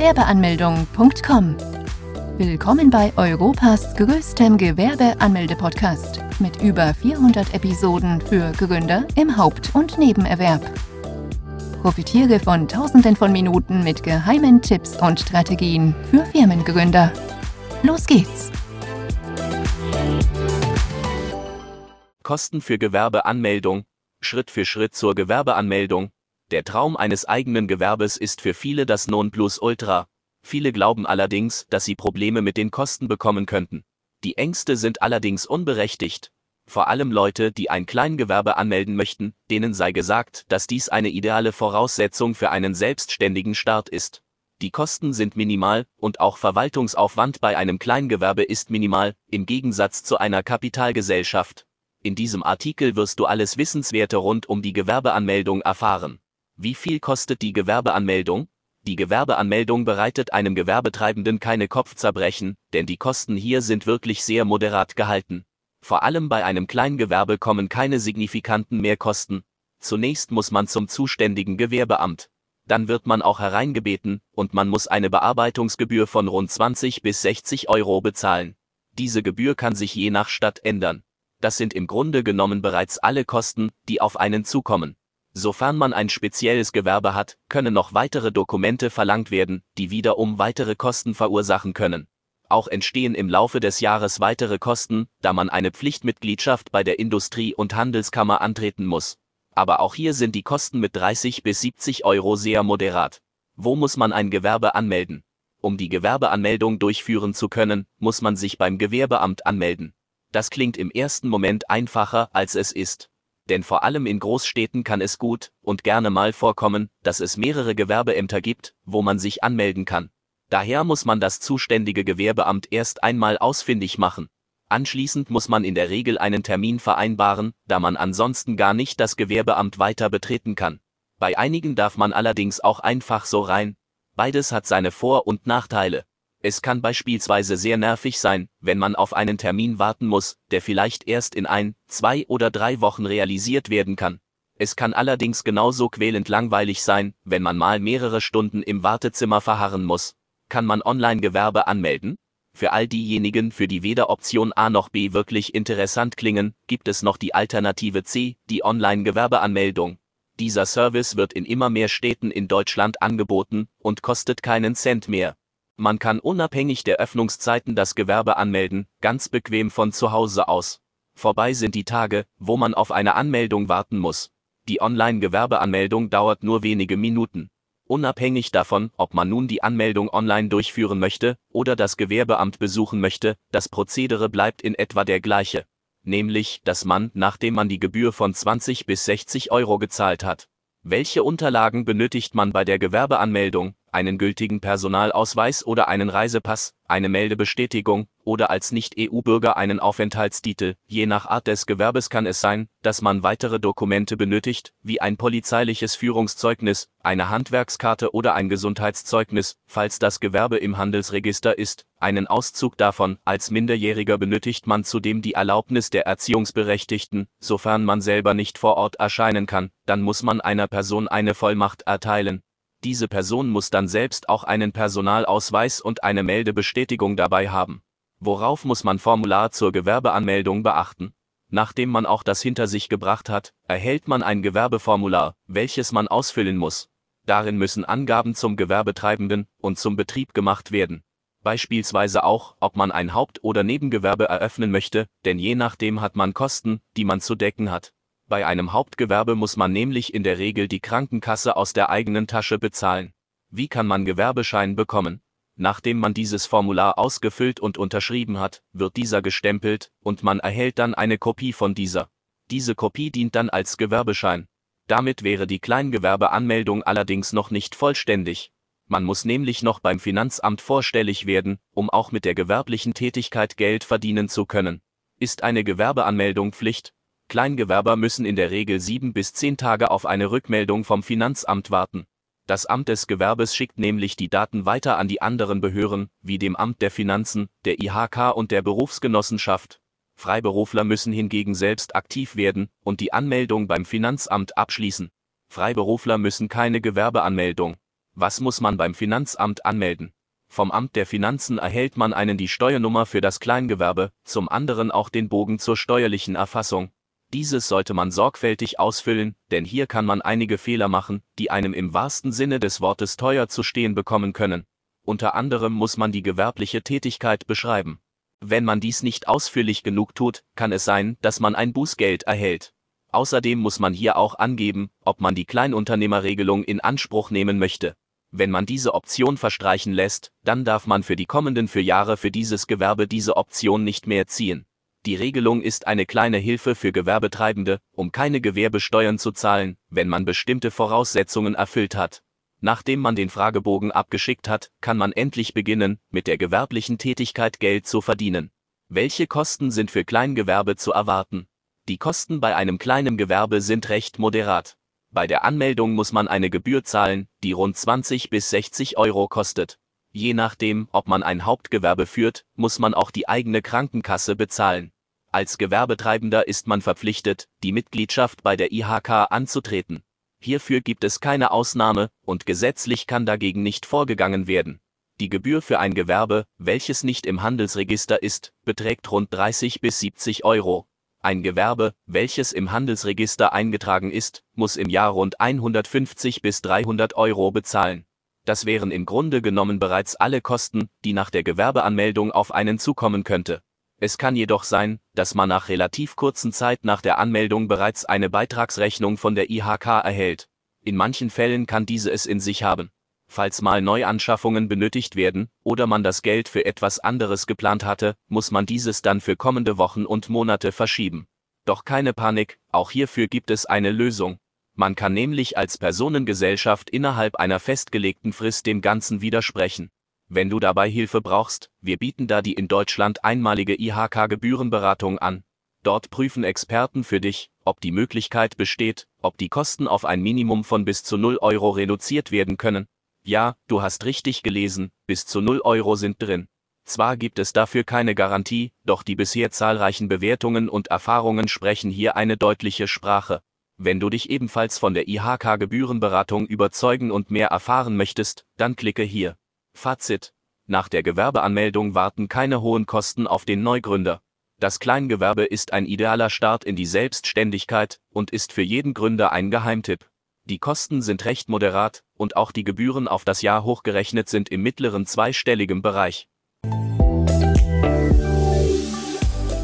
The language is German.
Gewerbeanmeldung.com. Willkommen bei Europas größtem Gewerbeanmelde-Podcast mit über 400 Episoden für Gründer im Haupt- und Nebenerwerb. Profitiere von Tausenden von Minuten mit geheimen Tipps und Strategien für Firmengründer. Los geht's! Kosten für Gewerbeanmeldung, Schritt für Schritt zur Gewerbeanmeldung. Der Traum eines eigenen Gewerbes ist für viele das Nonplusultra. Viele glauben allerdings, dass sie Probleme mit den Kosten bekommen könnten. Die Ängste sind allerdings unberechtigt. Vor allem Leute, die ein Kleingewerbe anmelden möchten, denen sei gesagt, dass dies eine ideale Voraussetzung für einen selbstständigen Start ist. Die Kosten sind minimal und auch Verwaltungsaufwand bei einem Kleingewerbe ist minimal, im Gegensatz zu einer Kapitalgesellschaft. In diesem Artikel wirst du alles Wissenswerte rund um die Gewerbeanmeldung erfahren. Wie viel kostet die Gewerbeanmeldung? Die Gewerbeanmeldung bereitet einem Gewerbetreibenden keine Kopfzerbrechen, denn die Kosten hier sind wirklich sehr moderat gehalten. Vor allem bei einem Kleingewerbe kommen keine signifikanten Mehrkosten. Zunächst muss man zum zuständigen Gewerbeamt. Dann wird man auch hereingebeten und man muss eine Bearbeitungsgebühr von rund 20 bis 60 Euro bezahlen. Diese Gebühr kann sich je nach Stadt ändern das sind im Grunde genommen bereits alle Kosten, die auf einen zukommen. Sofern man ein spezielles Gewerbe hat, können noch weitere Dokumente verlangt werden, die wiederum weitere Kosten verursachen können. Auch entstehen im Laufe des Jahres weitere Kosten, da man eine Pflichtmitgliedschaft bei der Industrie- und Handelskammer antreten muss. Aber auch hier sind die Kosten mit 30 bis 70 Euro sehr moderat. Wo muss man ein Gewerbe anmelden? Um die Gewerbeanmeldung durchführen zu können, muss man sich beim Gewerbeamt anmelden. Das klingt im ersten Moment einfacher, als es ist. Denn vor allem in Großstädten kann es gut und gerne mal vorkommen, dass es mehrere Gewerbeämter gibt, wo man sich anmelden kann. Daher muss man das zuständige Gewerbeamt erst einmal ausfindig machen. Anschließend muss man in der Regel einen Termin vereinbaren, da man ansonsten gar nicht das Gewerbeamt weiter betreten kann. Bei einigen darf man allerdings auch einfach so rein. Beides hat seine Vor- und Nachteile. Es kann beispielsweise sehr nervig sein, wenn man auf einen Termin warten muss, der vielleicht erst in ein, zwei oder drei Wochen realisiert werden kann. Es kann allerdings genauso quälend langweilig sein, wenn man mal mehrere Stunden im Wartezimmer verharren muss. Kann man Online-Gewerbe anmelden? Für all diejenigen, für die weder Option A noch B wirklich interessant klingen, gibt es noch die Alternative C, die Online-Gewerbeanmeldung. Dieser Service wird in immer mehr Städten in Deutschland angeboten und kostet keinen Cent mehr. Man kann unabhängig der Öffnungszeiten das Gewerbe anmelden, ganz bequem von zu Hause aus. Vorbei sind die Tage, wo man auf eine Anmeldung warten muss. Die Online-Gewerbeanmeldung dauert nur wenige Minuten. Unabhängig davon, ob man nun die Anmeldung online durchführen möchte oder das Gewerbeamt besuchen möchte, das Prozedere bleibt in etwa der gleiche. Nämlich, dass man, nachdem man die Gebühr von 20 bis 60 Euro gezahlt hat. Welche Unterlagen benötigt man bei der Gewerbeanmeldung? einen gültigen Personalausweis oder einen Reisepass, eine Meldebestätigung oder als Nicht-EU-Bürger einen Aufenthaltstitel. Je nach Art des Gewerbes kann es sein, dass man weitere Dokumente benötigt, wie ein polizeiliches Führungszeugnis, eine Handwerkskarte oder ein Gesundheitszeugnis, falls das Gewerbe im Handelsregister ist. Einen Auszug davon, als Minderjähriger benötigt man zudem die Erlaubnis der Erziehungsberechtigten, sofern man selber nicht vor Ort erscheinen kann, dann muss man einer Person eine Vollmacht erteilen, diese Person muss dann selbst auch einen Personalausweis und eine Meldebestätigung dabei haben. Worauf muss man Formular zur Gewerbeanmeldung beachten? Nachdem man auch das hinter sich gebracht hat, erhält man ein Gewerbeformular, welches man ausfüllen muss. Darin müssen Angaben zum Gewerbetreibenden und zum Betrieb gemacht werden. Beispielsweise auch, ob man ein Haupt- oder Nebengewerbe eröffnen möchte, denn je nachdem hat man Kosten, die man zu decken hat. Bei einem Hauptgewerbe muss man nämlich in der Regel die Krankenkasse aus der eigenen Tasche bezahlen. Wie kann man Gewerbeschein bekommen? Nachdem man dieses Formular ausgefüllt und unterschrieben hat, wird dieser gestempelt und man erhält dann eine Kopie von dieser. Diese Kopie dient dann als Gewerbeschein. Damit wäre die Kleingewerbeanmeldung allerdings noch nicht vollständig. Man muss nämlich noch beim Finanzamt vorstellig werden, um auch mit der gewerblichen Tätigkeit Geld verdienen zu können. Ist eine Gewerbeanmeldung Pflicht, Kleingewerber müssen in der Regel sieben bis zehn Tage auf eine Rückmeldung vom Finanzamt warten. Das Amt des Gewerbes schickt nämlich die Daten weiter an die anderen Behörden, wie dem Amt der Finanzen, der IHK und der Berufsgenossenschaft. Freiberufler müssen hingegen selbst aktiv werden und die Anmeldung beim Finanzamt abschließen. Freiberufler müssen keine Gewerbeanmeldung. Was muss man beim Finanzamt anmelden? Vom Amt der Finanzen erhält man einen die Steuernummer für das Kleingewerbe, zum anderen auch den Bogen zur steuerlichen Erfassung. Dieses sollte man sorgfältig ausfüllen, denn hier kann man einige Fehler machen, die einem im wahrsten Sinne des Wortes teuer zu stehen bekommen können. Unter anderem muss man die gewerbliche Tätigkeit beschreiben. Wenn man dies nicht ausführlich genug tut, kann es sein, dass man ein Bußgeld erhält. Außerdem muss man hier auch angeben, ob man die Kleinunternehmerregelung in Anspruch nehmen möchte. Wenn man diese Option verstreichen lässt, dann darf man für die kommenden vier Jahre für dieses Gewerbe diese Option nicht mehr ziehen. Die Regelung ist eine kleine Hilfe für Gewerbetreibende, um keine Gewerbesteuern zu zahlen, wenn man bestimmte Voraussetzungen erfüllt hat. Nachdem man den Fragebogen abgeschickt hat, kann man endlich beginnen, mit der gewerblichen Tätigkeit Geld zu verdienen. Welche Kosten sind für Kleingewerbe zu erwarten? Die Kosten bei einem kleinen Gewerbe sind recht moderat. Bei der Anmeldung muss man eine Gebühr zahlen, die rund 20 bis 60 Euro kostet. Je nachdem, ob man ein Hauptgewerbe führt, muss man auch die eigene Krankenkasse bezahlen. Als Gewerbetreibender ist man verpflichtet, die Mitgliedschaft bei der IHK anzutreten. Hierfür gibt es keine Ausnahme und gesetzlich kann dagegen nicht vorgegangen werden. Die Gebühr für ein Gewerbe, welches nicht im Handelsregister ist, beträgt rund 30 bis 70 Euro. Ein Gewerbe, welches im Handelsregister eingetragen ist, muss im Jahr rund 150 bis 300 Euro bezahlen. Das wären im Grunde genommen bereits alle Kosten, die nach der Gewerbeanmeldung auf einen zukommen könnte. Es kann jedoch sein, dass man nach relativ kurzen Zeit nach der Anmeldung bereits eine Beitragsrechnung von der IHK erhält. In manchen Fällen kann diese es in sich haben. Falls mal Neuanschaffungen benötigt werden oder man das Geld für etwas anderes geplant hatte, muss man dieses dann für kommende Wochen und Monate verschieben. Doch keine Panik, auch hierfür gibt es eine Lösung. Man kann nämlich als Personengesellschaft innerhalb einer festgelegten Frist dem Ganzen widersprechen. Wenn du dabei Hilfe brauchst, wir bieten da die in Deutschland einmalige IHK-Gebührenberatung an. Dort prüfen Experten für dich, ob die Möglichkeit besteht, ob die Kosten auf ein Minimum von bis zu 0 Euro reduziert werden können, ja, du hast richtig gelesen, bis zu 0 Euro sind drin. Zwar gibt es dafür keine Garantie, doch die bisher zahlreichen Bewertungen und Erfahrungen sprechen hier eine deutliche Sprache. Wenn du dich ebenfalls von der IHK Gebührenberatung überzeugen und mehr erfahren möchtest, dann klicke hier. Fazit. Nach der Gewerbeanmeldung warten keine hohen Kosten auf den Neugründer. Das Kleingewerbe ist ein idealer Start in die Selbstständigkeit und ist für jeden Gründer ein Geheimtipp. Die Kosten sind recht moderat und auch die Gebühren auf das Jahr hochgerechnet sind im mittleren zweistelligen Bereich.